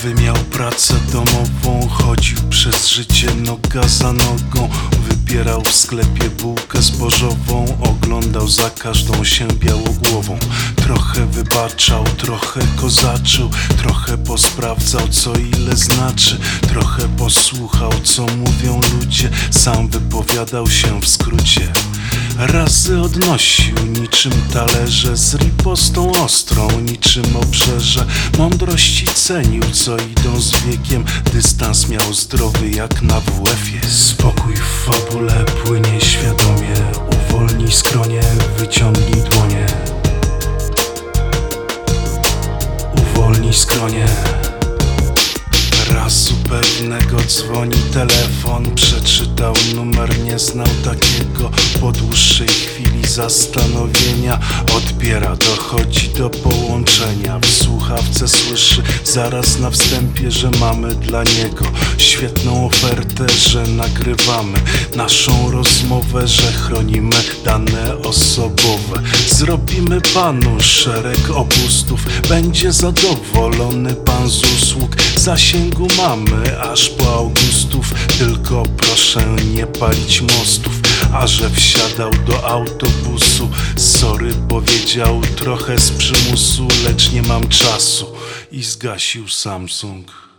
Prawy miał pracę domową, chodził przez życie noga za nogą. Wybierał w sklepie bułkę zbożową, oglądał za każdą się białogłową. Trochę wybaczał, trochę kozaczył, trochę posprawdzał co ile znaczy, trochę posłuchał co mówią ludzie, sam wypowiadał się w skrócie. Razy odnosił niczym talerze z ripostą ostrą, niczym obrzeże. Mądrości cenił, co idą z wiekiem. Dystans miał zdrowy jak na WF-ie. Spokój pewnego dzwoni telefon Przeczytał numer, nie znał takiego. Po dłuższej chwili zastanowienia Odbiera, dochodzi do połączenia. W słuchawce słyszy zaraz na wstępie Że mamy dla niego świetną ofertę Że nagrywamy naszą rozmowę Że chronimy dane osobowe. Zrobimy panu szereg opustów Będzie zadowolony pan z usług. Zasięgu mamy aż po Augustów Tylko proszę nie palić mostów. A że wsiadał do autobusu Sorry powiedział trochę z przymusu Lecz nie mam czasu. I zgasił Samsung